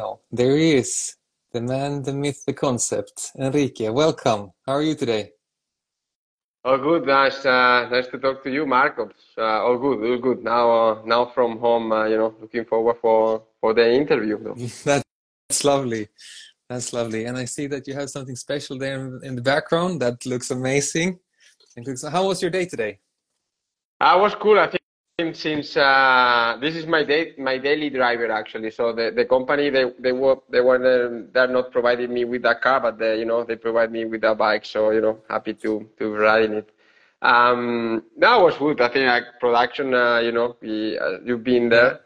now. There he is, the man, the myth, the concept. Enrique, welcome. How are you today? All good. Nice, uh, nice to talk to you, Marcos. Uh, all good, all good. Now, uh, now from home, uh, you know, looking forward for for the interview. That's lovely. That's lovely. And I see that you have something special there in, in the background. That looks amazing. How was your day today? I was cool. I think since uh, this is my day, my daily driver actually. So the, the company they they were they were they're not providing me with a car, but they, you know they provide me with a bike. So you know happy to to ride in it. Um, that was good. I think like production, uh, you know, we, uh, you've been there.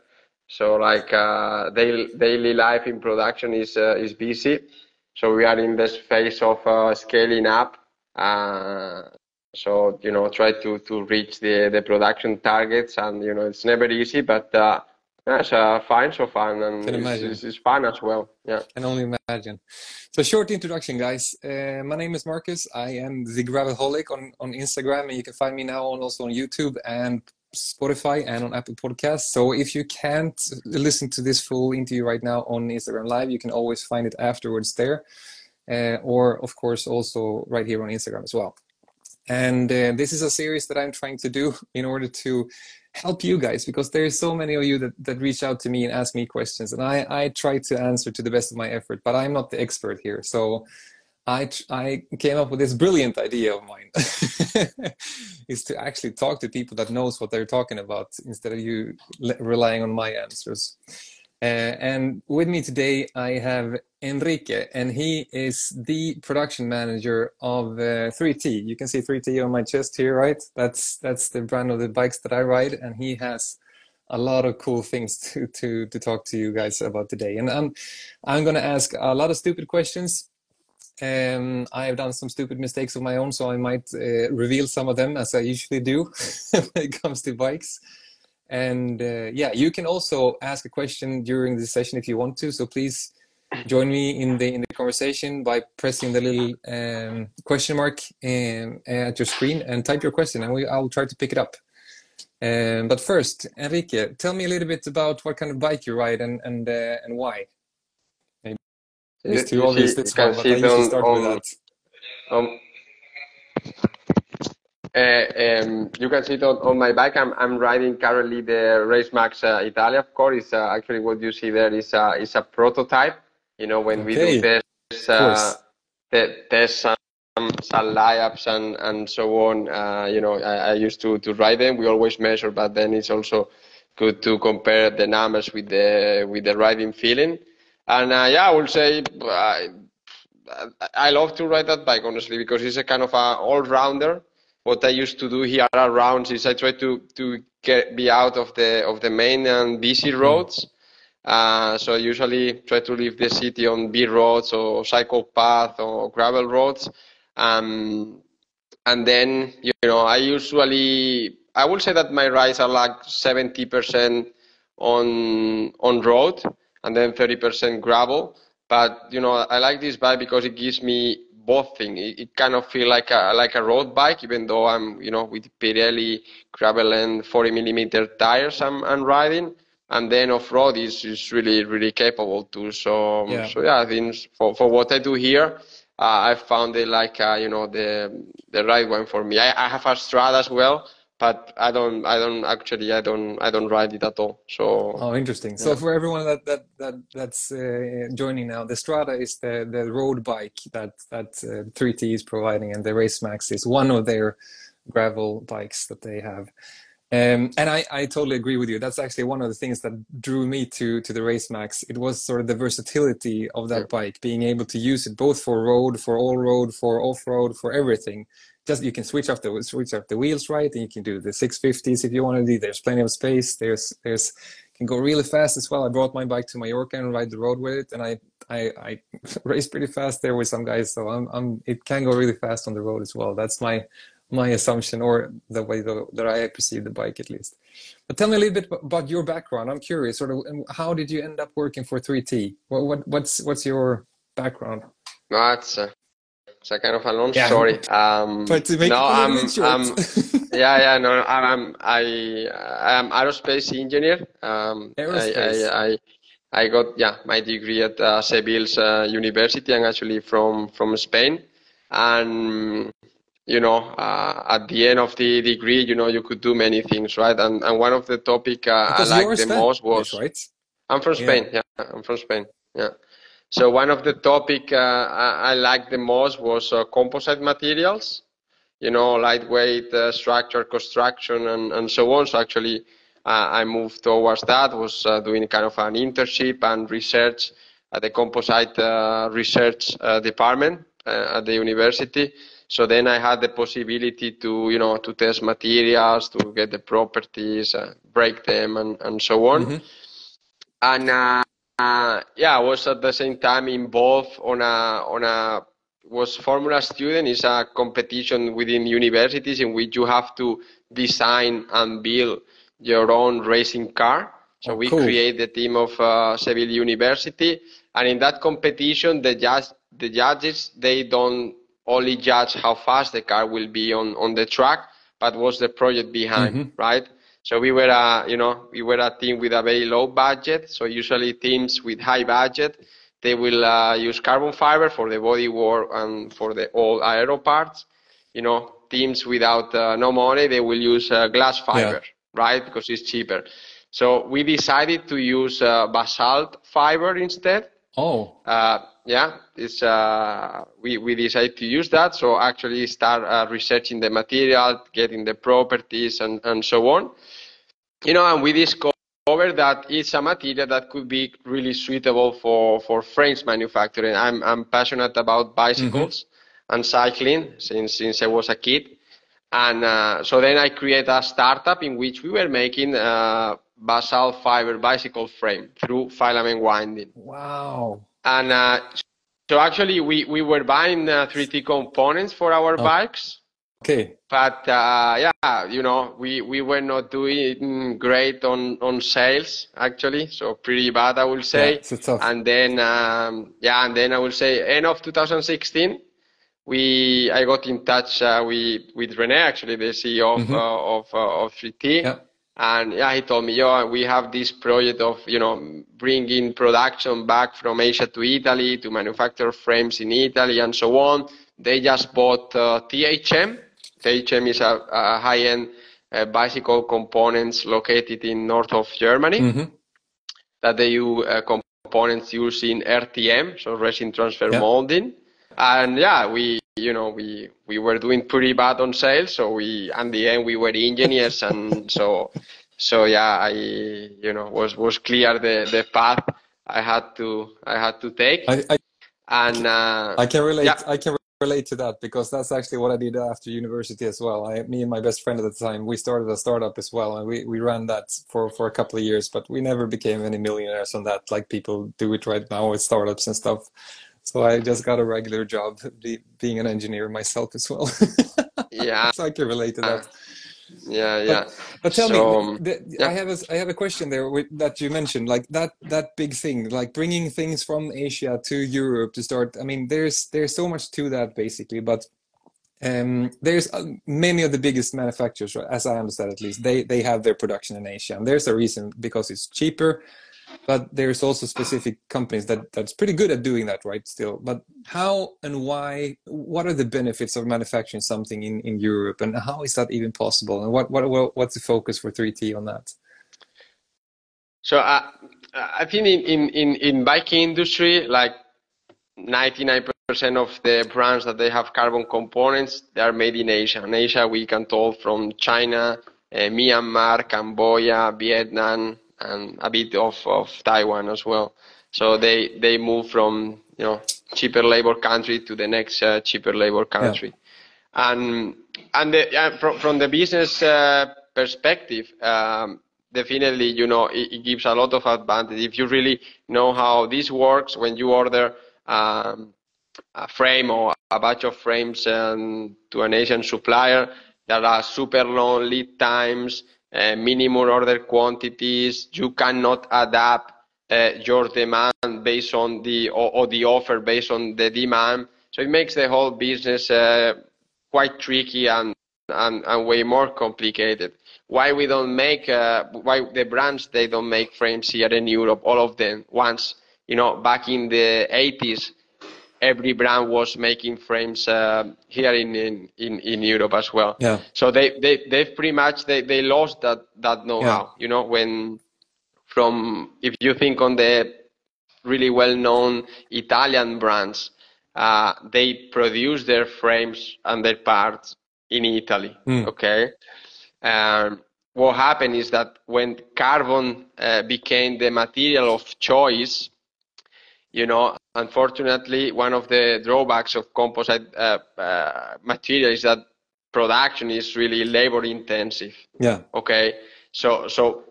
So like uh, daily daily life in production is uh, is busy. So we are in this phase of uh, scaling up. So you know try to to reach the the production targets and you know it's never easy but uh it's uh, fine so fun and it's, it's, it's, fun as well. Yeah. Can only imagine. So short introduction guys. Uh, my name is marcus. I am the gravelholic on on instagram and you can find me now on also on youtube and spotify and on apple podcasts. So if you can't listen to this full interview right now on instagram live you can always find it afterwards there uh, or of course also right here on instagram as well and uh, this is a series that I'm trying to do in order to help you guys because there's so many of you that, that reach out to me and ask me questions and I, I try to answer to the best of my effort, but I'm not the expert here. So I, I came up with this brilliant idea of mine is to actually talk to people that knows what they're talking about instead of you relying on my answers. Uh, and with me today, I have Enrique, and he is the production manager of uh, 3T. You can see 3T on my chest here, right? That's that's the brand of the bikes that I ride, and he has a lot of cool things to to to talk to you guys about today. And I'm I'm gonna ask a lot of stupid questions. Um, I have done some stupid mistakes of my own, so I might uh, reveal some of them as I usually do when it comes to bikes. And uh, yeah, you can also ask a question during the session if you want to. So please join me in the in the conversation by pressing the little um, question mark um, at your screen and type your question, and we, I'll try to pick it up. Um, but first, Enrique, tell me a little bit about what kind of bike you ride and and uh, and why. Maybe it's too obvious this one, but I usually start on, with that. Um, uh, um, you can see it on, on my bike. I'm, I'm riding currently the Racemax uh, Italia. Of course, it's, uh, actually what you see there is uh, is a prototype. You know, when okay. we do tests, uh, tests some, some layups and, and so on, uh, you know, I, I, used to, to ride them. We always measure, but then it's also good to compare the numbers with the with the riding feeling. And uh, yeah, I would say I, I love to ride that bike honestly because it's a kind of a all rounder what I used to do here around is I try to to get be out of the of the main and busy mm-hmm. roads. Uh, so I usually try to leave the city on B roads or cycle path or gravel roads. Um, and then you know I usually I would say that my rides are like 70% on on road and then 30% gravel. But you know I like this bike because it gives me both things. It, it, kind of feel like a like a road bike, even though I'm you know with Pirelli gravel and 40 millimeter tires I'm, I'm riding. And then off road is, is really really capable too. So yeah. so yeah, I think for, for what I do here, uh, I found it like uh, you know the the right one for me. I, I have a Strada as well, but I don't I don't actually I don't I don't ride it at all. So oh, interesting. Yeah. So for everyone that that that that's uh, joining now, the Strada is the the road bike that that uh, 3T is providing, and the Race Max is one of their gravel bikes that they have. Um, and I, I totally agree with you. That's actually one of the things that drew me to to the Race Max. It was sort of the versatility of that yeah. bike, being able to use it both for road, for all road, for off road, for everything just you can switch off the switch off the wheels right and you can do the 650s if you want to do there's plenty of space there's there's can go really fast as well i brought my bike to mallorca and ride the road with it and i i, I race pretty fast there with some guys so I'm, I'm it can go really fast on the road as well that's my my assumption or the way the, that i perceive the bike at least but tell me a little bit about your background i'm curious sort of how did you end up working for 3t what, what what's what's your background that's uh, it's a kind of a long yeah. story. Um, but to make no, I'm, I'm, yeah, yeah, no, I'm, I, I'm aerospace engineer. Um, aerospace. I, I, I got yeah my degree at uh, Seville's uh, University. I'm actually from from Spain, and you know uh, at the end of the degree, you know you could do many things, right? And and one of the topic uh, I liked the most was right. I'm from Spain. Yeah. I'm from Spain. Yeah. So one of the topic uh, I, I liked the most was uh, composite materials. You know, lightweight structure construction and and so on. So actually uh, I moved towards that, was uh, doing kind of an internship and research at the composite uh, research department at the university. So then I had the possibility to, you know, to test materials, to get the properties, break them, and, and so on. Mm-hmm. And uh, yeah, I was at the same time involved on a on a was Formula Student is a competition within universities in which you have to design and build your own racing car. So oh, we cool. create the team of uh, Seville University, and in that competition, the judge, the judges they don't only judge how fast the car will be on on the track, but what's the project behind, mm-hmm. right? So we were a you know we were a team with a very low budget. So usually teams with high budget they will uh, use carbon fiber for the bodywork and for the all aero parts. You know teams without uh, no money they will use uh, glass fiber. Yeah right? Because it's cheaper. So we decided to use uh, basalt fiber instead. Oh. Yeah, it's uh, we we decided to use that. So actually start uh, researching the material, getting the properties, and and so on. You know, and we discovered that it's a material that could be really suitable for for frames manufacturing. I'm I'm passionate about bicycles mm-hmm. and cycling since since I was a kid. And uh, so then I created a startup in which we were making uh, basalt fiber bicycle frame through filament winding. Wow. And uh, so actually we, we were buying 3T uh, components for our oh. bikes. Okay. But uh, yeah, you know, we, we were not doing great on, on sales actually, so pretty bad I will say. Yeah, and then um, yeah, and then I will say end of 2016, we I got in touch uh, with with Rene, actually the CEO of mm-hmm. uh, of, uh, of 3T, yeah. And yeah, he told me, yo, we have this project of you know bringing production back from Asia to Italy to manufacture frames in Italy and so on. They just bought uh, THM. THM is a, a high-end uh, bicycle components located in north of Germany. Mm-hmm. That they use uh, components using RTM, so resin transfer molding and yeah, we you know we we were doing pretty bad on sales, so we in the end we were engineers, and so so yeah, I you know was was clear the the path I had to I had to take. I, I and uh, I can relate. Yeah. I can relate to that because that's actually what I did after university as well. I, me and my best friend at the time, we started a startup as well, and we, we ran that for, for a couple of years, but we never became any millionaires on that like people do it right now with startups and stuff. So I just got a regular job be, being an engineer myself as well. yeah. So I can relate to that. Yeah, yeah. But, but tell so, me, the, yeah. I have a I have a question there with, that you mentioned, like that that big thing, like bringing things from Asia to Europe to start. I mean, there's there's so much to that basically, but um, there's uh, many of the biggest manufacturers, as I understand at least, they they have their production in Asia, and there's a reason because it's cheaper but there's also specific companies that that's pretty good at doing that right still. But how and why what are the benefits of manufacturing something in in europe and how is that even possible? And what what what's the focus for 3t on that? So uh, i think in in in, in biking industry like 99% of the brands that they have carbon components they are made in asia. In asia we can tell from china uh, myanmar cambodia vietnam and a bit of, of Taiwan as well. So they they move from you know cheaper labor country to the next uh, cheaper labor country, yeah. and and the, uh, from from the business uh, perspective, um, definitely you know it, it, gives a lot of advantage if you really know how this works when you order. Um, a frame or a batch of frames um, to an Asian supplier. There are super long lead times. Uh, minimum order quantities. You cannot adapt uh, your demand based on the or, or, the offer based on the demand. So it makes the whole business uh, quite tricky and and, and way more complicated. Why we don't make, why the brands, they don't make frames here in Europe, all of them, once, you know, back in the 80s, every brand was making frames uh, here in, in, in, in, Europe as well. Yeah. So they, they, they've pretty much, they, they lost that, that know-how, yeah. you know, when from, if you think on the really well-known Italian brands, uh, they produce their frames and their parts in Italy. Mm. Okay. Um, what happened is that when carbon uh, became the material of choice, you know, unfortunately, one of the drawbacks of composite uh, uh, material is that production is really labor intensive. Yeah. Okay. So, so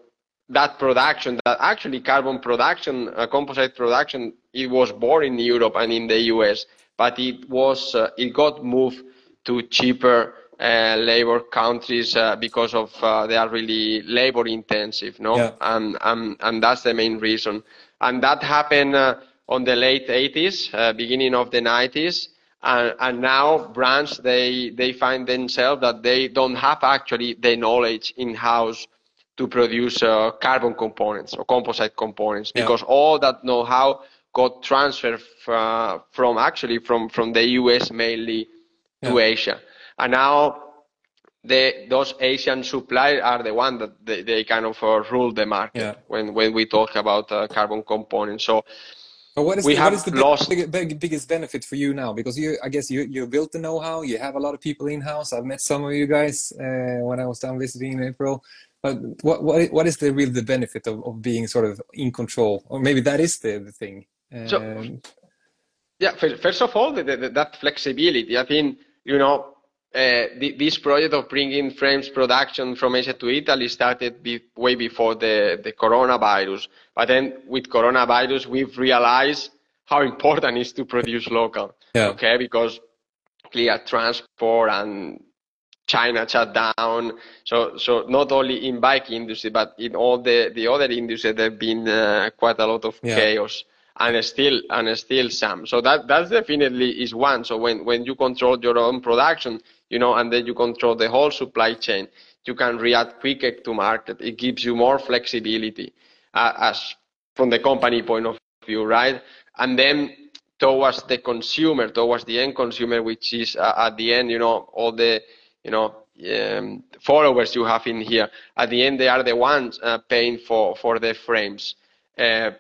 that production, that actually carbon production, uh, composite production, it was born in Europe and in the US, but it was, uh, it got moved to cheaper uh, labor countries uh, because of uh, they are really labor intensive, no? Yeah. And, and, and that's the main reason. And that happened uh, on the late 80s, beginning of the 90s. And, and, now brands they they find themselves that they don't have actually the knowledge in house to produce uh, carbon components or composite components because all that know-how got transferred uh, from actually from, from the US mainly yeah. to Asia. And now the, those Asian suppliers are the one that they, they kind of uh, rule the market yeah. when, when we talk about uh, carbon components. So but what is we the, what is the lost... big, big, biggest benefit for you now? Because you, I guess you you built the know-how. You have a lot of people in house. I've met some of you guys uh, when I was down visiting in April. But what what what is the real the benefit of, of being sort of in control, or maybe that is the, the thing? Um, so, yeah, first of all, the, the, that flexibility. I think you know uh, the, this project of bringing frames production from Asia to Italy started be, way before the, the coronavirus. But then with coronavirus, we've realized how important it is to produce local. Yeah. Okay, because clear transport and China shut down. So, so not only in bike industry, but in all the, the other industries, there have been uh, quite a lot of yeah. chaos and still, and still some. So that, that's definitely is one. So when, when you control your own production, you know, and then you control the whole supply chain, you can react quicker to market. It gives you more flexibility uh, as from the company point of view, right? And then towards the consumer, towards the end consumer, which is uh, at the end, you know, all the you know um, followers you have in here at the end they are the ones uh, paying for for the frames uh,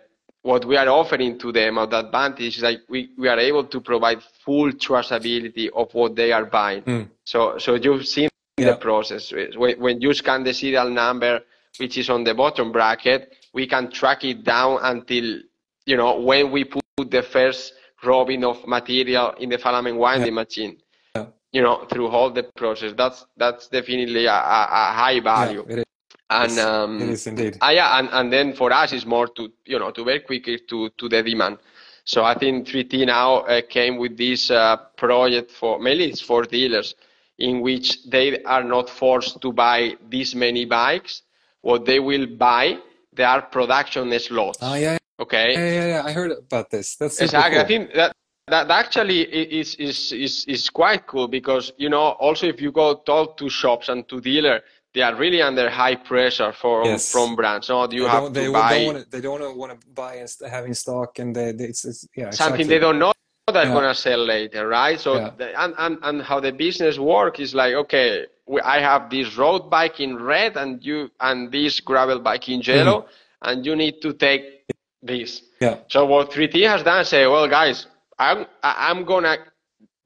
what we are offering to them of the advantage is like we, we are able to provide full traceability of what they are buying. Mm. so so you've seen yeah. the process. When, when you scan the serial number which is on the bottom bracket we can track it down until you know when we put the first roving of material in the filament winding yeah. machine. You know through all the process. That's that's definitely a, a, a high value and um, it is indeed. uh, yeah and, and then for us it's more to you know to work quicker to to the demand. So i think 3t now uh, came with this uh, project for mainly it's for dealers in which they are not forced to buy this many bikes. What they will buy they are production slots. Oh yeah okay? Yeah, yeah, yeah. i heard about this. That's exactly. Cool. i think that that actually is, is, is, is quite cool because, you know, also if you go talk to shops and to dealer, they are really under high pressure for, yes. from brands. So you they have to they buy. Don't wanna, they don't want to buy and have in stock and they, they it's, it's, yeah, something exactly. they don't know they're yeah. going to sell later, right? So, yeah. the, and, and, and how the business work is like, okay, we, I have this road bike in red and you, and this gravel bike in yellow, mm. and you need to take this. Yeah. So what 3T has done, say, well, guys, I'm I'm gonna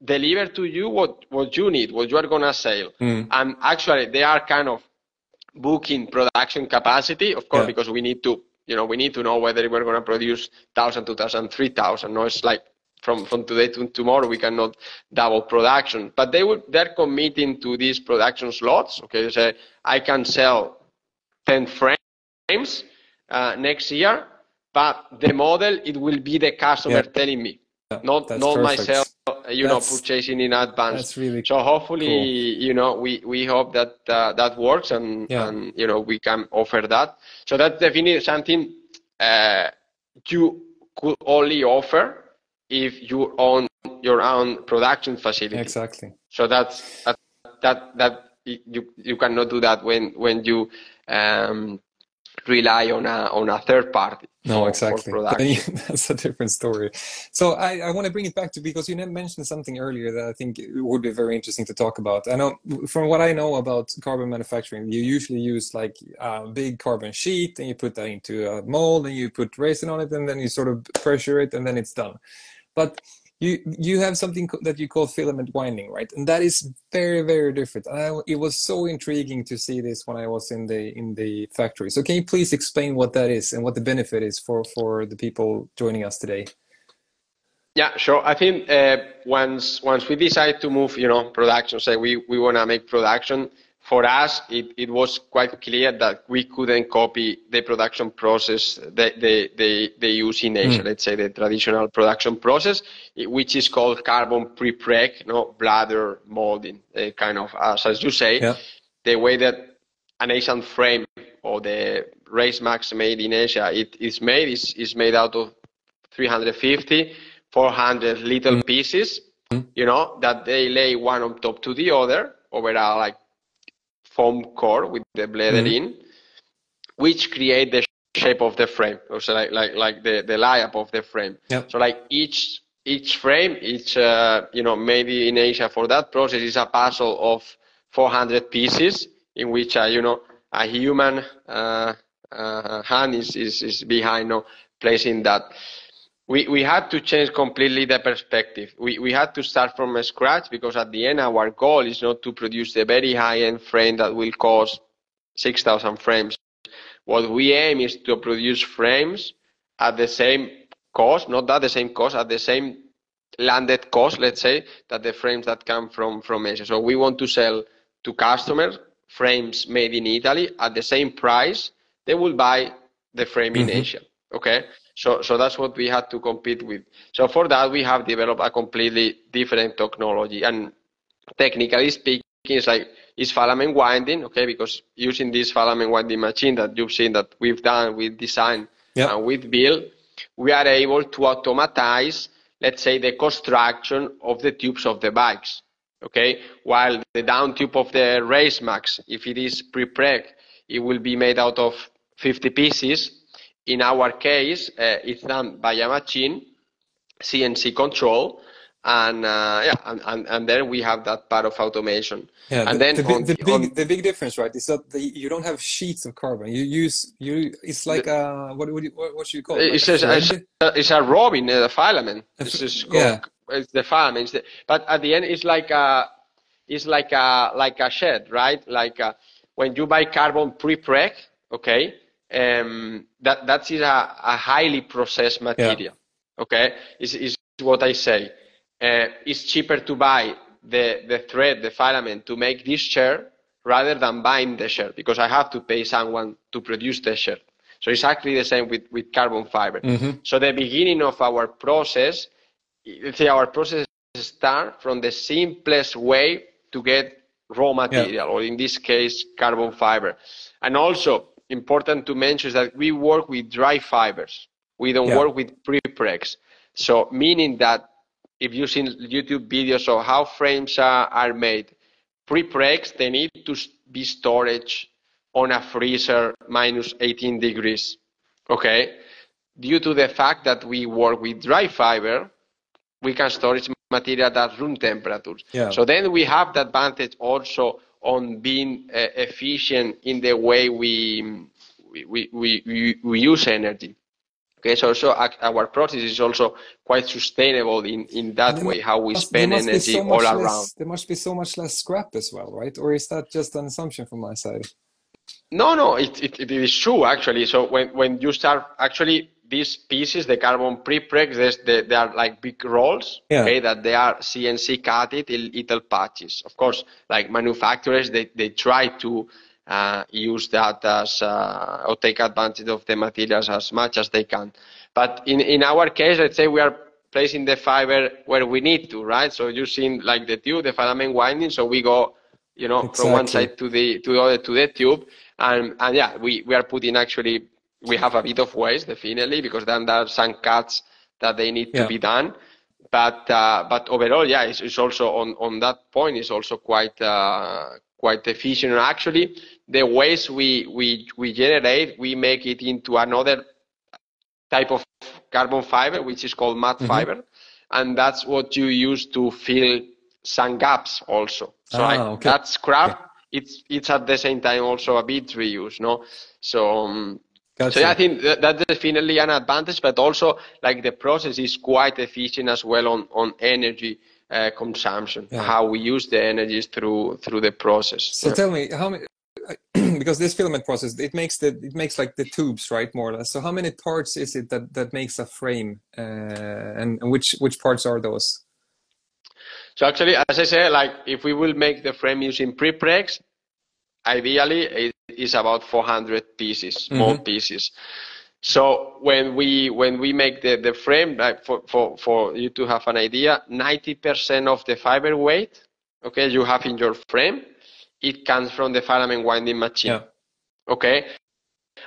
deliver to you what what you need, what you are gonna sell. Mm. And actually, they are kind of booking production capacity, of course, yeah. because we need to you know we need to know whether we're gonna produce thousand, two thousand, three thousand. No, it's like from from today to tomorrow we cannot double production. But they would they're committing to these production slots. Okay, they say I can sell ten frames uh, next year, but the model it will be the customer yeah. telling me not not perfect. myself you that's, know purchasing in advance that's really so hopefully cool. you know we we hope that uh, that works and yeah. and you know we can offer that so that's definitely something uh, you could only offer if you own your own production facility exactly so that's that that, that you you cannot do that when when you um, rely on a on a third party. No, exactly. That's a different story. So I, I want to bring it back to because you mentioned something earlier that I think would be very interesting to talk about. I know from what I know about carbon manufacturing, you usually use like a big carbon sheet and you put that into a mold and you put resin on it and then you sort of pressure it and then it's done. But you you have something that you call filament winding right? And that is very very different. I, it was so intriguing to see this when i was in the in the factory. So can you please explain what that is and what the benefit is for for the people joining us today? Yeah sure. I think uh, once once we decide to move you know production say we we want to make production for us, it, it was quite clear that we couldn't copy the production process that they, they, they use in Asia, mm. let's say the traditional production process, which is called carbon pre-preg, no, bladder molding, uh, kind of, as, as you say, yeah. the way that an Asian frame or the Race Max made in Asia, it is made, is, is made out of 350, 400 little mm. pieces, mm. you know, that they lay one on top to the other over a like foam core with the bladder mm-hmm. in, which create the shape of the frame. So like like like the the layup of the frame. Yep. So like each each frame, each uh, you know maybe in Asia for that process is a puzzle of 400 pieces in which uh, you know a human uh, uh, hand is, is is behind you know, placing that we, we had to change completely the perspective. We, we had to start from scratch because at the end our goal is not to produce a very high-end frame that will cost 6,000 frames. What we aim is to produce frames at the same cost, not at the same cost, at the same landed cost, let's say, that the frames that come from, from Asia. So we want to sell to customers frames made in Italy at the same price they will buy the frame mm-hmm. in Asia. Okay. So, so that's what we had to compete with. So for that, we have developed a completely different technology. And technically speaking, it's like it's filament winding, okay? Because using this filament winding machine that you've seen that we've done with design yep. and with build, we are able to automatize, let's say, the construction of the tubes of the bikes. Okay, while the down tube of the Race Max, if it is pre-preg, it will be made out of 50 pieces in our case, uh, it's done by a machine, CNC control, and uh, yeah, and, and, and then we have that part of automation. Yeah, and the, then the, on, the big on, the big difference, right, is that the, you don't have sheets of carbon. You use you. It's like the, a what would you, what, what should you call it? It's, like a, it's, a, it's a roving, a filament. It's, it's yeah. it's the filament. It's the, but at the end, it's like a it's like a like a shed, right? Like a, when you buy carbon pre-preg, okay um, that that is a, a highly processed material. Yeah. Okay, is is what I say. Uh, it's cheaper to buy the the thread, the filament to make this shirt rather than buying the shirt because I have to pay someone to produce the shirt. So it's exactly the same with, with carbon fiber. Mm-hmm. So the beginning of our process, let's say our process start from the simplest way to get raw material, yeah. or in this case, carbon fiber. And also, important to mention is that we work with dry fibers. We don't yeah. work with pre-pregs. So meaning that if you've seen YouTube videos of how frames are, are made, pre-pregs, they need to be storage on a freezer minus 18 degrees. Okay? Due to the fact that we work with dry fiber, we can storage material at room temperature. Yeah. So then we have the advantage also on being uh, efficient in the way we, we, we, we, we use energy. Okay, so, so our process is also quite sustainable in, in that way, how we spend energy all around. There must be so much less scrap as well, right? Or is that just an assumption from my side? No, no, it, it, it is true actually. So when, when you start actually these pieces, the carbon pre-pregs, they, they are like big rolls, yeah. okay, that they are CNC cutted in little patches. Of course, like manufacturers, they, they try to uh, use that as, uh, or take advantage of the materials as much as they can. But in, in our case, let's say we are placing the fiber where we need to, right? So using like the tube, the filament winding, so we go, you know, exactly. from one side to the to the other to the tube, and and yeah, we we are putting actually we have a bit of waste definitely because then there are some cuts that they need yeah. to be done. But uh, but overall, yeah, it's, it's, also on on that point is also quite uh, quite efficient. And actually, the waste we, we, we generate, we make it into another type of carbon fiber, which is called matte mm-hmm. fiber. And that's what you use to fill some gaps also. So ah, okay. that scrap, okay. it's, it's at the same time also a bit reuse, no? So, um, Gotcha. So yeah, I think that, that's definitely an advantage, but also like the process is quite efficient as well on, on energy uh, consumption, yeah. how we use the energies through through the process. So yeah. tell me how many because this filament process it makes the it makes like the tubes right more or less. So how many parts is it that that makes a frame, uh, and, and which which parts are those? So actually, as I said, like if we will make the frame using prepregs, ideally is about 400 pieces, small mm-hmm. pieces. So when we when we make the, the frame, like for, for, for you to have an idea, 90% of the fiber weight, okay, you have in your frame, it comes from the filament winding machine. Yeah. Okay.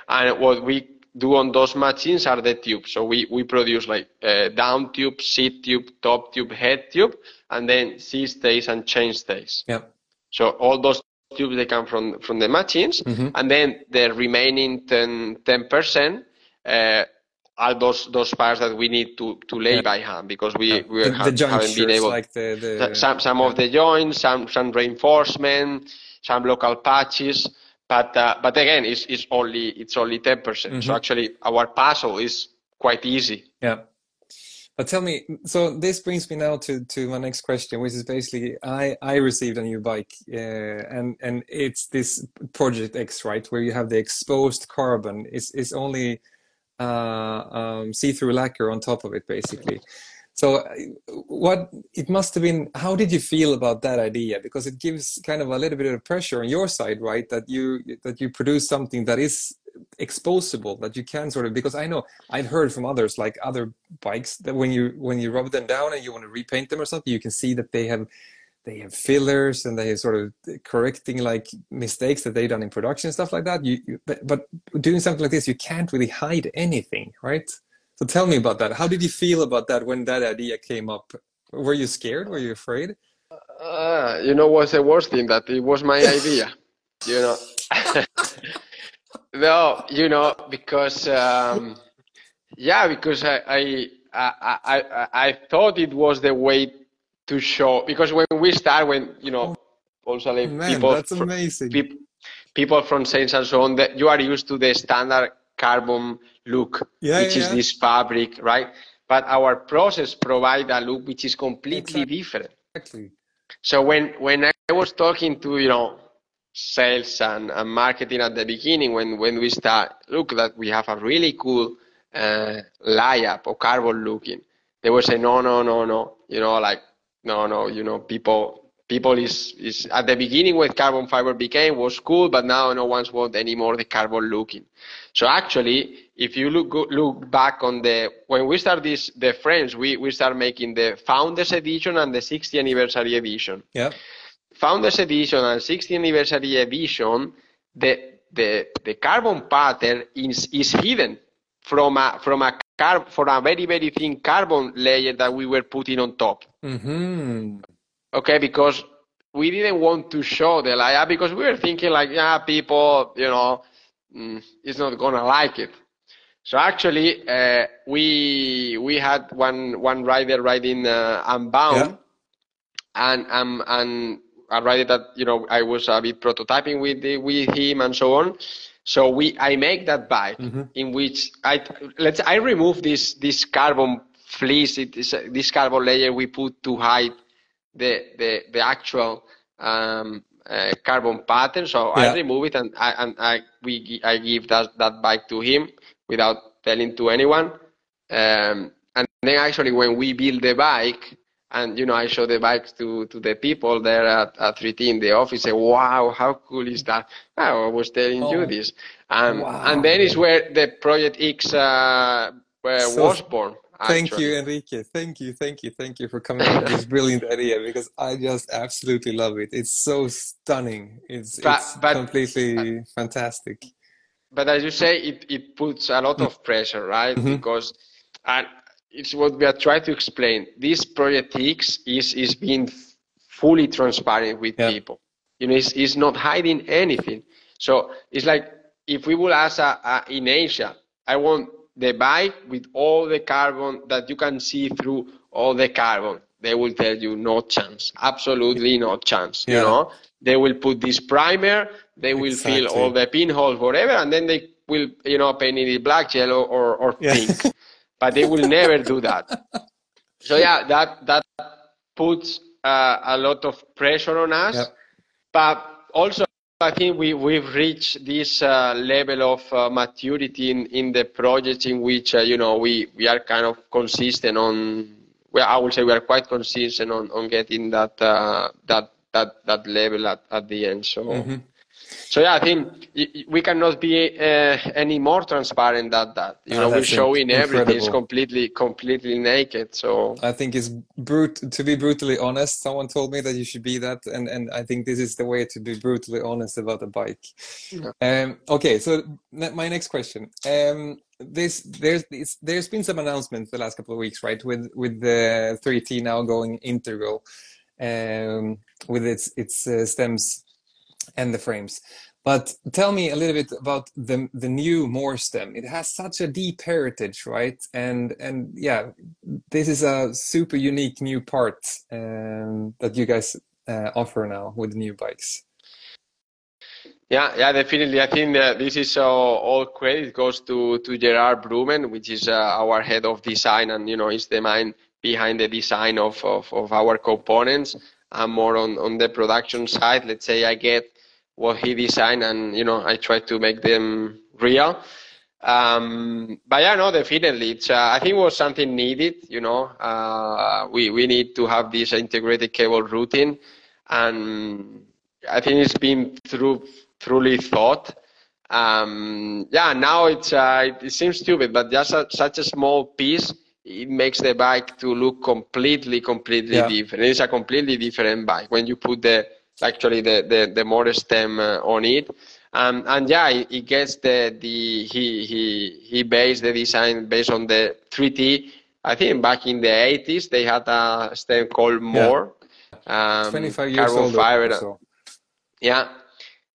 And what we do on those machines are the tubes. So we, we produce like uh, down tube, seat tube, top tube, head tube, and then seat stays and chain stays. Yeah. So all those tubes they come from from the machines, mm-hmm. and then the remaining 10 percent uh, are those those parts that we need to, to lay yeah. by hand because we, yeah. we the, have, the haven't been able like the, the, some some yeah. of the joints, some some reinforcement, some local patches. But uh, but again, it's, it's only it's only ten percent. Mm-hmm. So actually, our puzzle is quite easy. Yeah. But tell me, so this brings me now to, to my next question, which is basically I, I received a new bike, uh, and and it's this Project X, right, where you have the exposed carbon. It's it's only uh, um, see-through lacquer on top of it, basically. So, uh, what it must have been? How did you feel about that idea? Because it gives kind of a little bit of pressure on your side, right? That you that you produce something that is exposable that you can sort of because i know i've heard from others like other bikes that when you when you rub them down and you want to repaint them or something you can see that they have they have fillers and they sort of correcting like mistakes that they've done in production and stuff like that. You, you but, but, doing something like this, you can't really hide anything, right? So tell me about that. How did you feel about that when that idea came up? Were you scared? Were you afraid? Uh, you know what's the worst thing? That it was my idea. you know. no, you know because um, yeah, because I I, I I I thought it was the way to show because when we start when you know also like Man, people that's amazing. People, people from sales and so on that you are used to the standard carbon look yeah, which yeah. is this fabric right but our process provide a look which is completely exactly. different exactly. so when when i was talking to you know sales and, and marketing at the beginning when when we start look that we have a really cool uh, layup or carbon looking they were saying no no no no you know like no, no, you know, people people is is at the beginning when carbon fiber became was cool, but now no one's want anymore the carbon looking. So actually, if you look look back on the when we start this the frames, we we start making the founders edition and the 60th anniversary edition. Yeah. Founders edition and 60th anniversary edition, the the the carbon pattern is is hidden from a from a carb for a very very thin carbon layer that we were putting on top. Mm-hmm. Okay, because we didn't want to show the layer because we were thinking like, yeah, people, you know, mm, it's not gonna like it. So actually, uh, we we had one one rider riding uh, Unbound, yeah. and um and a rider that you know I was a bit prototyping with the, with him and so on. So we I make that bike mm-hmm. in which I let's I remove this this carbon fleece, it is this carbon layer we put to hide the the the actual um, uh, carbon pattern. So yeah. I remove it and I and I we I give that that bike to him without telling to anyone. Um, and then actually when we build the bike, and you know I show the bikes to to the people there at, at 3T in the office. Say, wow, how cool is that? Oh, I was telling oh, you this, um, wow. and then is where the Project X uh, so, was born. Thank you, Enrique. Thank you, thank you, thank you for coming up with this brilliant idea because I just absolutely love it. It's so stunning. It's, but, it's but, completely uh, fantastic. But as you say, it, it puts a lot of pressure, right? Mm-hmm. Because and it's what we are trying to explain. This project X is is being fully transparent with yeah. people. You know, it's, he's not hiding anything. So it's like if we will ask a, a, in Asia, I want the bike with all the carbon that you can see through all the carbon. They will tell you no chance, absolutely no chance. Yeah. You know, they will put this primer, they will exactly. fill all the pinholes, whatever, and then they will, you know, paint it black, yellow, or, or yeah. pink. but they will never do that. So yeah, that that puts uh, a lot of pressure on us. But also, I think we, we've reached this uh, level of uh, maturity in, in the project in which, uh, you know, we, we are kind of consistent on, well, I would say we are quite consistent on, on getting that, uh, that, that, that level at, at the end. So, mm-hmm. So yeah, I think we cannot be uh, any more transparent than that. You know, we're showing incredible. everything. It's completely, completely naked. So I think it's brute to be brutally honest. Someone told me that you should be that, and and I think this is the way to be brutally honest about a bike. Yeah. Um, okay, so my next question. Um, this there's there's been some announcements the last couple of weeks, right? With with the 3T now going integral, um, with its its uh, stems and the frames. But tell me a little bit about the the new More stem. It has such a deep heritage, right? And and yeah, this is a super unique new part um, that you guys uh, offer now with new bikes. Yeah, yeah, definitely. I think uh, this is uh, all credit goes to to Gerard Vroomen, which is uh, our head of design, and you know, is the mind behind the design of, of, of our components. I'm more on, on the production side. Let's say I get what he designed and you know I try to make them real. Um, but yeah, no, definitely. It's, uh, I think it was something needed, you know, uh, we, we need to have this integrated cable routing and I think it's been through, truly thought. Um, yeah, now it's, uh, it, it, seems stupid, but just a, such a small piece, it makes the bike to look completely, completely yeah. different. It's a completely different bike when you put the, actually the, the, the more stem uh, on it. Um, and yeah, he, gets the, the he, he, he based the design based on the 3T. I think back in the 80s, they had a stem called More. Yeah. Um, 25 years old. Fiber. So. Yeah.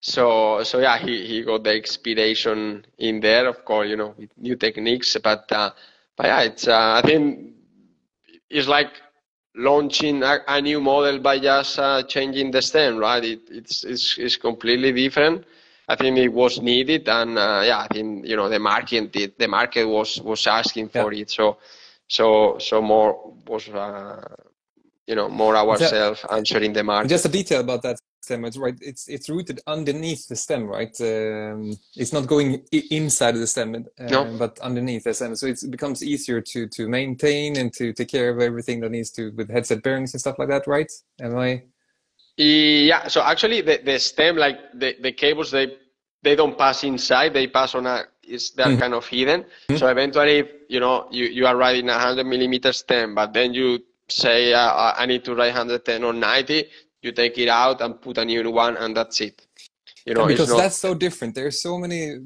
So, so yeah, he, he got the inspiration in there, of course, you know, with new techniques. But, uh, but yeah, it's, uh, I think it's like launching a, a, new model by just uh, changing the stem, right? It, it's, it's, it's completely different. I think it was needed, and uh, yeah, I think you know the market did, the market was was asking for yeah. it, so so so more was uh, you know more ourselves answering the market. Just a detail about that stem, it's right. It's it's rooted underneath the stem, right? Um, it's not going inside of the stem, uh, no. but underneath the stem. So it becomes easier to to maintain and to take care of everything that needs to with headset bearings and stuff like that, right? Am I? Yeah. So actually, the, the stem, like the, the cables, they they don't pass inside. They pass on a is they're mm. kind of hidden. Mm. So eventually, you know, you, you are riding a hundred millimeter stem, but then you say uh, I need to ride 110 or 90 you take it out and put a new one and that's it you know because not... that's so different there's so many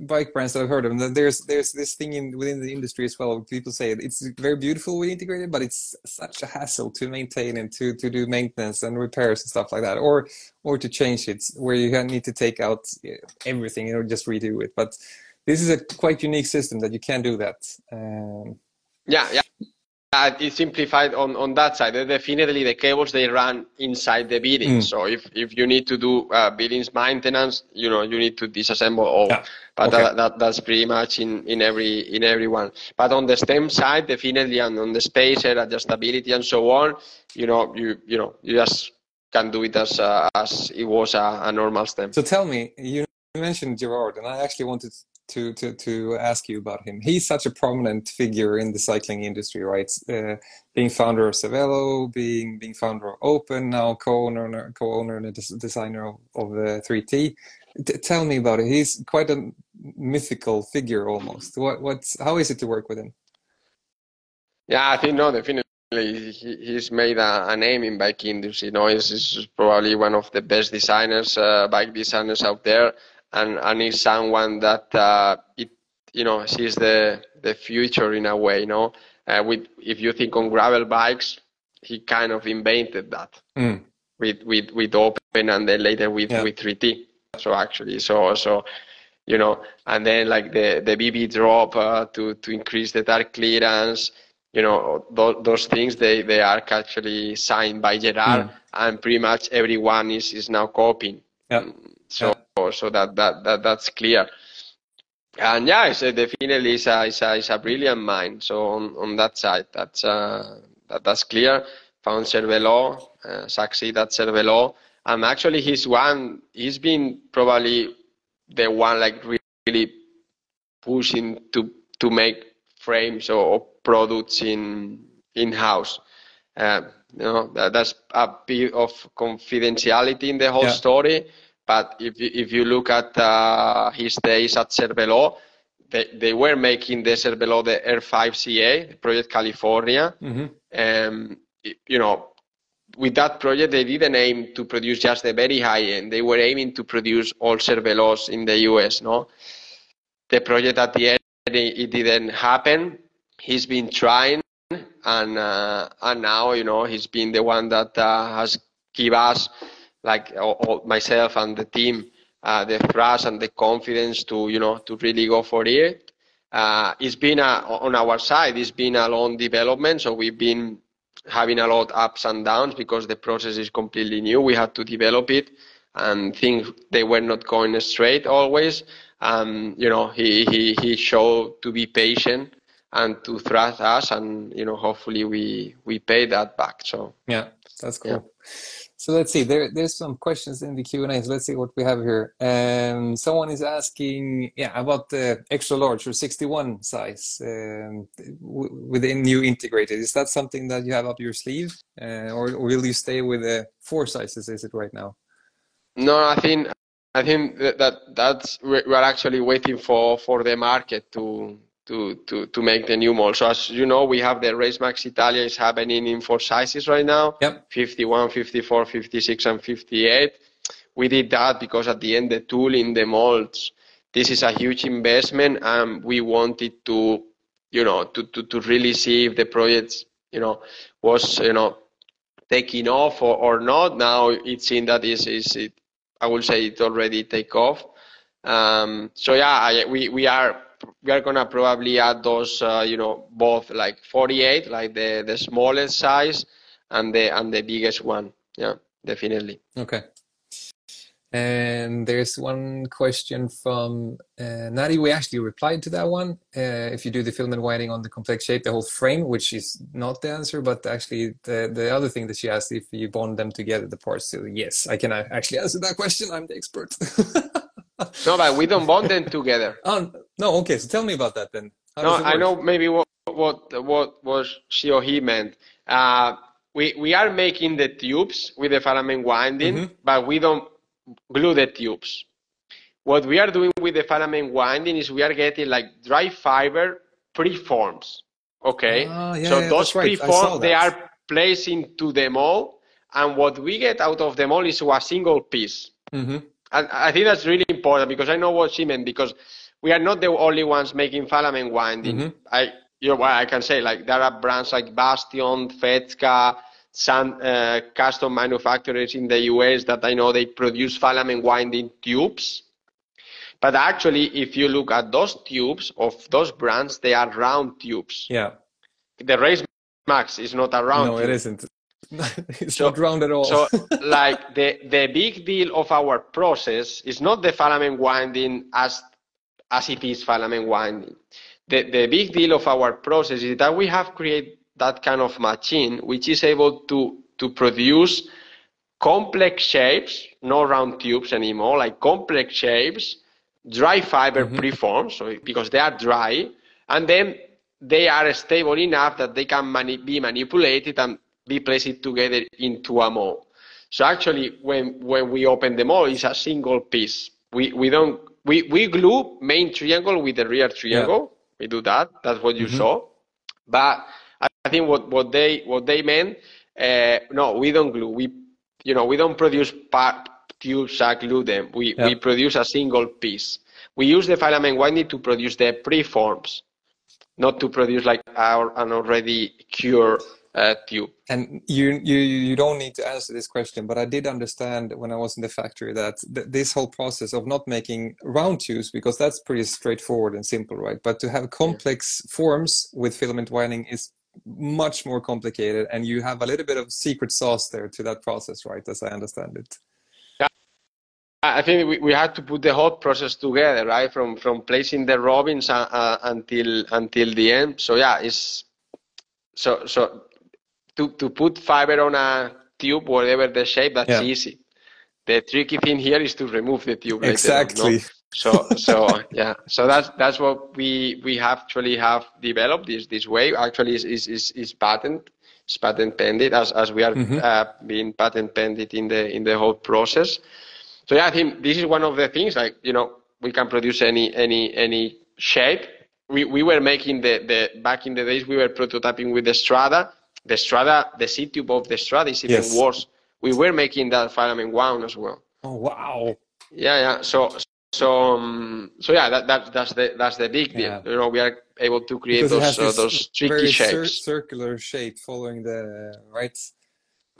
bike brands that I've heard of. There's there's this thing in within the industry as well. People say it's very beautiful when integrated, but it's such a hassle to maintain and to to do maintenance and repairs and stuff like that, or or to change it where you need to take out everything or just redo it. But this is a quite unique system that you can do that. Um, yeah, yeah. Uh, it's simplified on, on that side. Definitely, the cables they run inside the building. Mm. So if, if you need to do uh, bearings maintenance, you know you need to disassemble all. Yeah. But okay. that, that, that's pretty much in, in every in every one. But on the stem side, definitely, and on the spacer adjustability and so on, you know you you know you just can do it as uh, as it was a, a normal stem. So tell me, you mentioned Gerard, and I actually wanted to to to ask you about him. He's such a prominent figure in the cycling industry, right? Uh, being founder of Cervelo, being being founder of Open, now co-owner co-owner and designer of, of uh, 3T. T- tell me about it. He's quite a mythical figure almost. What what's how is it to work with him? Yeah, I think no, definitely. He, he's made a, a, name in bike industry. You know, he's, he's, probably one of the best designers, uh, bike designers out there and and is someone that uh, it you know sees the the future in a way. You know, uh, with if you think on gravel bikes, he kind of invented that. Mm. with with with open and then later with yeah. with 3T. So actually, so so you know, and then like the the BB drop uh, to to increase the tire clearance. You know, th- those things they they are actually signed by Gerard, mm. and pretty much everyone is is now copying. Yeah. So yeah. So that that that that's clear. And yeah, it's definitely is a, is a, is a brilliant mind. So on, on that side, that's uh, that, that's clear. Found Cervelo, uh, succeed at Cervelo, and actually he's one. He's been probably the one like really pushing to to make frames or, or products in in house. Uh, you know that, that's a bit of confidentiality in the whole yeah. story. But if you, if you look at uh, his days at Cervelo, they, they were making the Cervelo the R5CA, Project California. Mm-hmm. Um, you know, with that project, they didn't aim to produce just the very high end. They were aiming to produce all Cervelos in the US. No, the project at the end it didn't happen. He's been trying, and uh, and now you know he's been the one that uh, has give us, like myself and the team, uh, the thrust and the confidence to you know to really go for it. Uh, it's been a, on our side. It's been a long development, so we've been having a lot ups and downs because the process is completely new. We had to develop it, and things they were not going straight always. Um, you know, he, he he showed to be patient and to trust us, and you know, hopefully we we pay that back. So yeah, that's cool. Yeah. So let's see. There, there's some questions in the Q and A. So let's see what we have here. Um, someone is asking, yeah, about the extra large or 61 size um, within new integrated. Is that something that you have up your sleeve, uh, or, or, will you stay with the four sizes? Is it right now? No, I think I think that, that that's we're actually waiting for for the market to to, to, to make the new mold. So as you know, we have the Race Max Italia is happening in four sizes right now. Yep. 51, 54, 56, and 58. We did that because at the end, the tool in the molds, this is a huge investment and we wanted to, you know, to, to, to really see if the project, you know, was, you know, taking off or, or not. Now it's in that is, is it, I will say it already take off. Um, so yeah, I, we, we are we are gonna probably add those, uh, you know, both like 48, like the the smallest size, and the and the biggest one. Yeah, definitely. Okay. And there's one question from uh, Nadi. We actually replied to that one. Uh, if you do the filament winding on the complex shape, the whole frame, which is not the answer, but actually the, the other thing that she asked, if you bond them together, the parts. So yes, I can actually answer that question. I'm the expert. no, but we don't bond them together. Oh no, okay. So tell me about that then. How no, I know maybe what what what was she or he meant. Uh, we we are making the tubes with the filament winding, mm-hmm. but we don't glue the tubes. What we are doing with the filament winding is we are getting like dry fiber preforms. Okay, ah, yeah, so yeah, those right. preforms they are placed into the mold, and what we get out of the mold is a single piece. Mm-hmm. And I think that's really important because I know what she meant because we are not the only ones making filament winding. Mm-hmm. I you know what I can say like there are brands like Bastion, Festka, some uh, custom manufacturers in the US that I know they produce filament winding tubes. But actually, if you look at those tubes of those brands, they are round tubes. Yeah. The Race Max is not a round. No, tube. it isn't. it's so, not round at all. so, like the the big deal of our process is not the filament winding as as it is filament winding. The the big deal of our process is that we have created that kind of machine which is able to to produce complex shapes, no round tubes anymore, like complex shapes, dry fiber mm-hmm. preforms, so because they are dry, and then they are stable enough that they can mani- be manipulated and be placed together into a mold. So actually, when when we open the mold, it's a single piece. We we don't we, we glue main triangle with the rear triangle. Yeah. We do that. That's what you mm-hmm. saw. But I think what, what they what they meant. Uh, no, we don't glue. We you know we don't produce part tubes and glue them. We yeah. we produce a single piece. We use the filament winding to produce the preforms, not to produce like our, an already cured uh, tube. And you, you you don't need to answer this question, but I did understand when I was in the factory that th this whole process of not making round tubes because that's pretty straightforward and simple, right? But to have complex yeah. forms with filament winding is much more complicated, and you have a little bit of secret sauce there to that process, right? As I understand it. Yeah I think we, we had to put the whole process together, right? From from placing the rovings uh, uh, until until the end. So yeah, it's so so to to put fiber on a tube, whatever the shape, that's yeah. easy. The tricky thing here is to remove the tube. Exactly. Later, no? So so yeah, so that's that's what we we actually have developed this this way. Actually, is is is, is patent. It's patent pending as as we are mm-hmm. uh, being patent pending in the in the whole process. So yeah, I think this is one of the things. Like you know, we can produce any any any shape. We we were making the the back in the days we were prototyping with the Strada. The Strada, the seat tube of the Strada is even yes. worse. We were making that filament wound as well. Oh wow! Yeah, yeah. So so um, so yeah, that, that that's the that's the big deal. Yeah. You know, we are able to create because those uh, those tricky shapes. Cir- circular shape following the right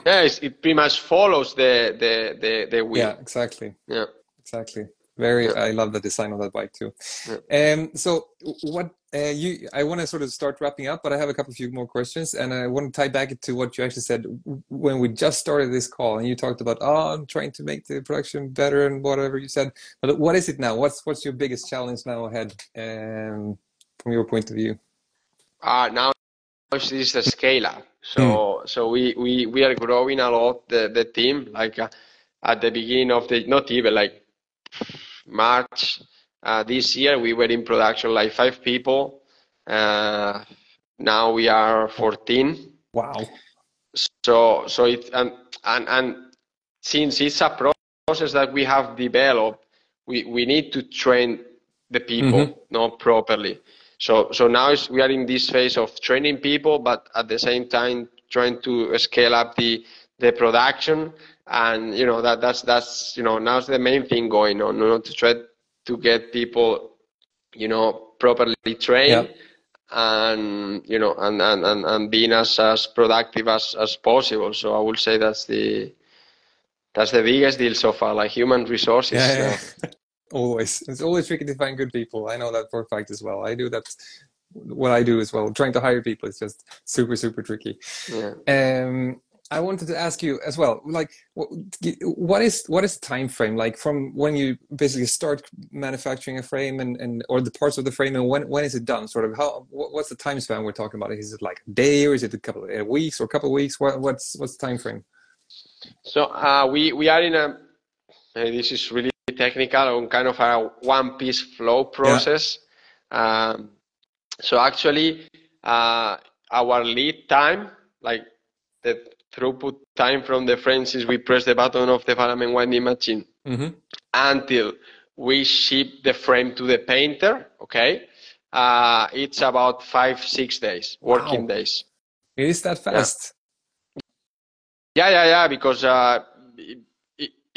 yeah, it pretty much follows the the the, the wheel. Yeah, exactly. Yeah, exactly. Very, yeah. I love the design of that bike too. Yeah. Um, so what uh, you, I want to sort of start wrapping up, but I have a couple of few more questions, and I want to tie back to what you actually said when we just started this call, and you talked about, oh, I'm trying to make the production better and whatever you said. But what is it now? What's what's your biggest challenge now ahead, um, from your point of view? Uh, now this is the scale up. So mm. so we, we we are growing a lot the the team like uh, at the beginning of the not even like March uh, this year we were in production like five people. Uh, now we are 14. Wow. So so it and and and since it's a process that we have developed, we we need to train the people mm-hmm. not properly. So, so now we are in this phase of training people, but at the same time trying to scale up the the production. And you know that that's that's you know now's the main thing going on. You know, to try to get people, you know, properly trained. Yeah. And you know, and, and, and, and being as, as productive as, as possible. So I would say that's the that's the biggest deal so far, like human resources. Yeah, yeah. always it's always tricky to find good people i know that for a fact as well i do that what i do as well trying to hire people is just super super tricky yeah. um i wanted to ask you as well like what is what is time frame like from when you basically start manufacturing a frame and, and or the parts of the frame and when when is it done? Sort of how what's the time span we're talking about? Is it like a day or is it a couple of weeks or a couple of weeks? What, what's what's the time frame so uh, we we are in a this is really technical on kind of a one piece flow process. Yeah. Um, so actually, uh, our lead time, like the throughput time from the frame since we press the button of the filament winding machine mm-hmm. until we ship the frame to the painter, okay, uh, it's about five, six days, working wow. days. It is that fast? Yeah, yeah, yeah, yeah because uh,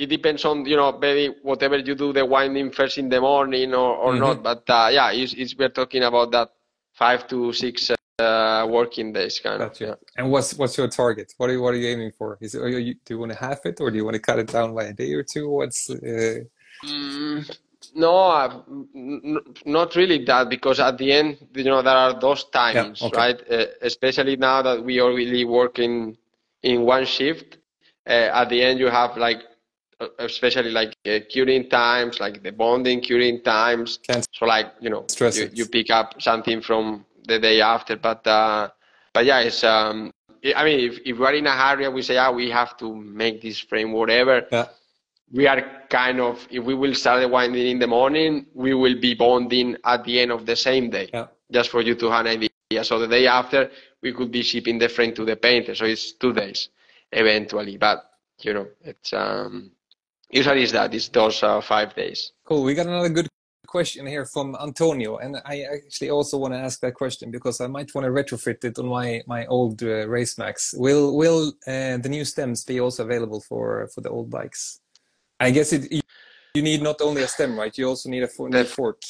it depends on you know maybe whatever you do the winding first in the morning or, or mm-hmm. not but uh, yeah it's, it's, we're talking about that five to six uh, working days kind of yeah. and what's what's your target what are you what are you aiming for is it, you, do you want to half it or do you want to cut it down by a day or two what's uh... mm, no n- not really that because at the end you know there are those times yeah, okay. right uh, especially now that we are really working in one shift uh, at the end you have like especially like uh, curing times, like the bonding curing times. Can't so like you know, you, you, pick up something from the day after. But uh, but yeah, it's um, I mean, if, if we're in a hurry and we say, ah, we have to make this frame, whatever. Yeah. We are kind of, if we will start the winding in the morning, we will be bonding at the end of the same day. Yeah. Just for you to have an idea. So the day after, we could be shipping the frame to the painter. So it's two days eventually. But you know, it's um, usually is that it's those uh, five days cool we got another good question here from antonio and i actually also want to ask that question because i might want to retrofit it on my my old uh, racemax will will uh, the new stems be also available for for the old bikes i guess it you need not only a stem right you also need a for, the, fork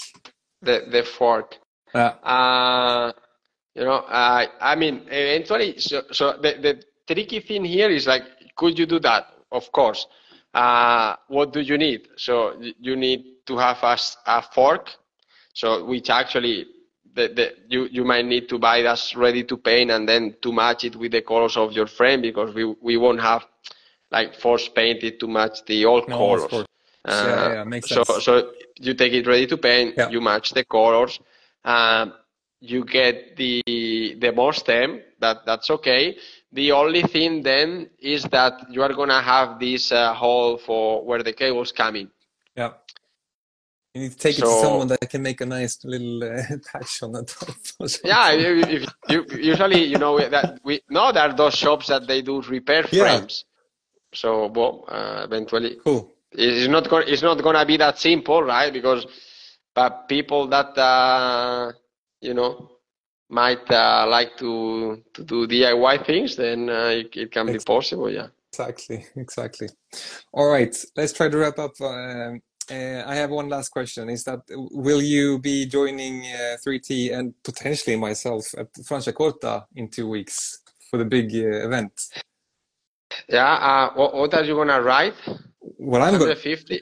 the the fork uh, You know, uh, I mean, eventually, so, so the, the tricky thing here is like, could you do that? Of course. Uh, what do you need? So you need to have a, a fork, so which actually the, the, you, you might need to buy that ready to paint and then to match it with the colors of your frame because we, we won't have like force painted to match the old no, colors. Uh, yeah, yeah, makes so, sense. So you take it ready to paint, yeah. you match the colors, um, you get the the more stem, that, that's okay. The only thing then is that you are gonna have this uh, hole for where the cable's coming. Yeah. You need to take so, it to someone that can make a nice little uh, patch on the top. yeah, if, if, you, usually you know that we know there are those shops that they do repair frames. Yeah. So, well, uh, eventually, cool. It's not going. It's not going to be that simple, right? Because, but people that uh, you know might uh, like to to do DIY things, then uh, it, it, can exactly. be possible. Yeah. Exactly. Exactly. All right. Let's try to wrap up. Um, I have one last question. Is that will you be joining uh, 3T and potentially myself at Franciacorta in two weeks for the big uh, event? Yeah. Uh, what, what, are you gonna ride? Well, I'm going 50.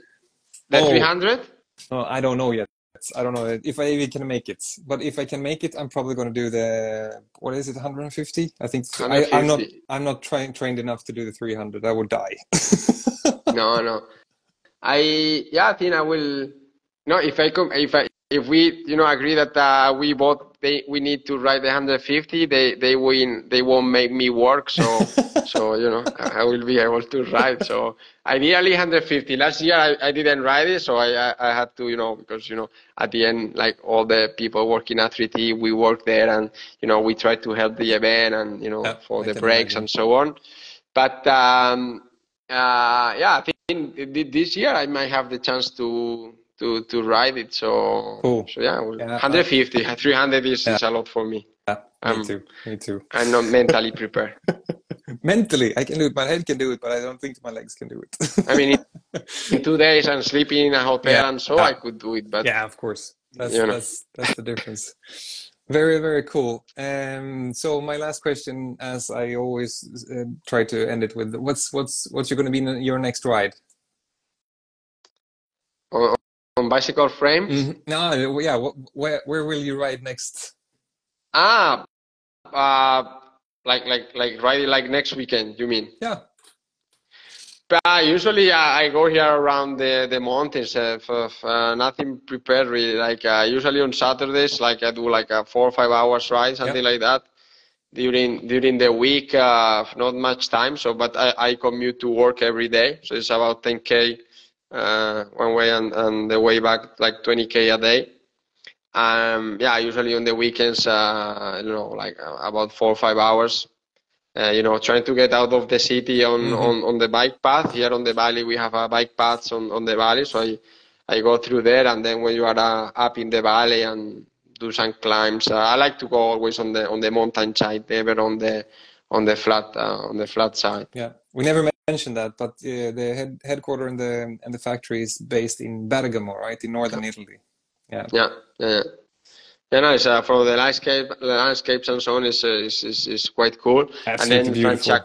The oh, 300? No, I don't know yet. I don't know if I even can make it. But if I can make it, I'm probably going to do the what is it, 150? I think 150. I, am not. I'm not trained trained enough to do the 300. I would die. no, no. I yeah, I think I will. No, if I come, if I if we you know agree that uh, we both they we need to ride the 150, they they win. They won't make me work. So so you know I will be able to ride. So ideally 150. Last year I, I didn't ride it, so I, I, I had to you know because you know at the end like all the people working at 3T, we work there and you know we try to help the event and you know yeah, for I the breaks imagine. and so on. But um, uh, yeah, I think this year I might have the chance to to to ride it. So cool. so yeah, yeah 150, 300 is, yeah. is a lot for me. Yeah, me um, too. Me too. I'm not mentally prepared. mentally, I can do it. My head can do it, but I don't think my legs can do it. I mean, in, two days I'm sleeping in a hotel, yeah. and so I could do it. But yeah, of course, that's that's that's the difference. Very, very cool. Um, so my last question, as I always uh, try to end it with, what's what's what's going to be in your next ride? On, on bicycle frame? Mm-hmm. No, yeah. Where where will you ride next? Ah, uh, like like like riding like next weekend. You mean? Yeah. Uh, usually uh, I go here around the, the mountains, uh, for, uh, nothing prepared really. Like uh, usually on Saturdays, like I do like a four or five hours ride, something yep. like that. During during the week, uh, not much time. So, but I, I commute to work every day, so it's about 10k uh, one way and, and the way back like 20k a day. Um, yeah, usually on the weekends, uh you know, like about four or five hours uh, you know, trying to get out of the city on, mm-hmm. on, on the bike path. Here on the valley, we have a bike paths on, on the valley. So I, I go through there. And then when you are uh, up in the valley and do some climbs, uh, I like to go always on the, on the mountain side, never on the, on the flat, uh, on the flat side. Yeah. We never mentioned that, but uh, the head, headquarter and the, and the factory is based in Bergamo, right? In northern Italy. Yeah. Yeah. Yeah. Yeah, no, it's, uh, for the landscape, the landscapes and so on is, uh, is, is, is quite cool. Absolutely and then beautiful.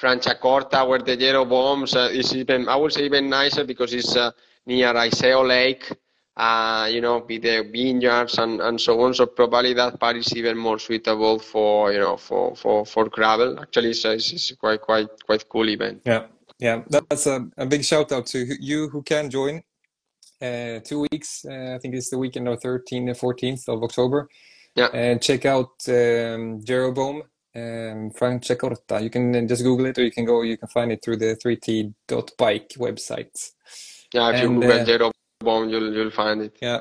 Franciacorta, where the Jeroboams uh, is even, I would say even nicer because it's uh, near Iseo Lake, uh, you know, with the vineyards and, and so on. So probably that part is even more suitable for, you know, for, for, for gravel. Actually, it's, it's, it's quite, quite, quite cool event. Yeah. Yeah, that's a, a big shout out to you who can join uh, two weeks. Uh, I think it's the weekend of 13th and 14th of October. Yeah. And check out um, Jeroboam um, Franciacorta. You can just Google it, or you can go. You can find it through the 3t.bike website. Yeah, if and, you Google uh, Jeroboam, you'll you'll find it. Yeah.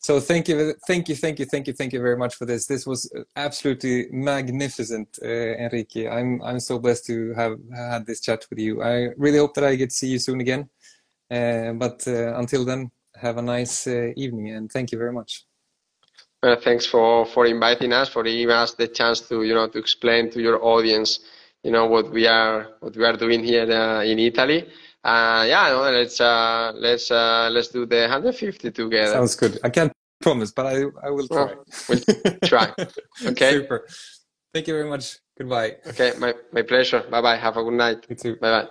So thank you, thank you, thank you, thank you, thank you very much for this. This was absolutely magnificent, uh, Enrique. I'm I'm so blessed to have had this chat with you. I really hope that I get to see you soon again. Uh, but uh, until then, have a nice uh, evening and thank you very much. Well, thanks for, for inviting us, for giving us the chance to you know to explain to your audience, you know what we are what we are doing here in Italy. Uh, yeah, no, let's uh, let's uh, let's do the 150 together. Sounds good. I can't promise, but I, I will try. Well, we'll try. Okay. Super. Thank you very much. Goodbye. Okay, my, my pleasure. Bye bye. Have a good night. You too. Bye bye.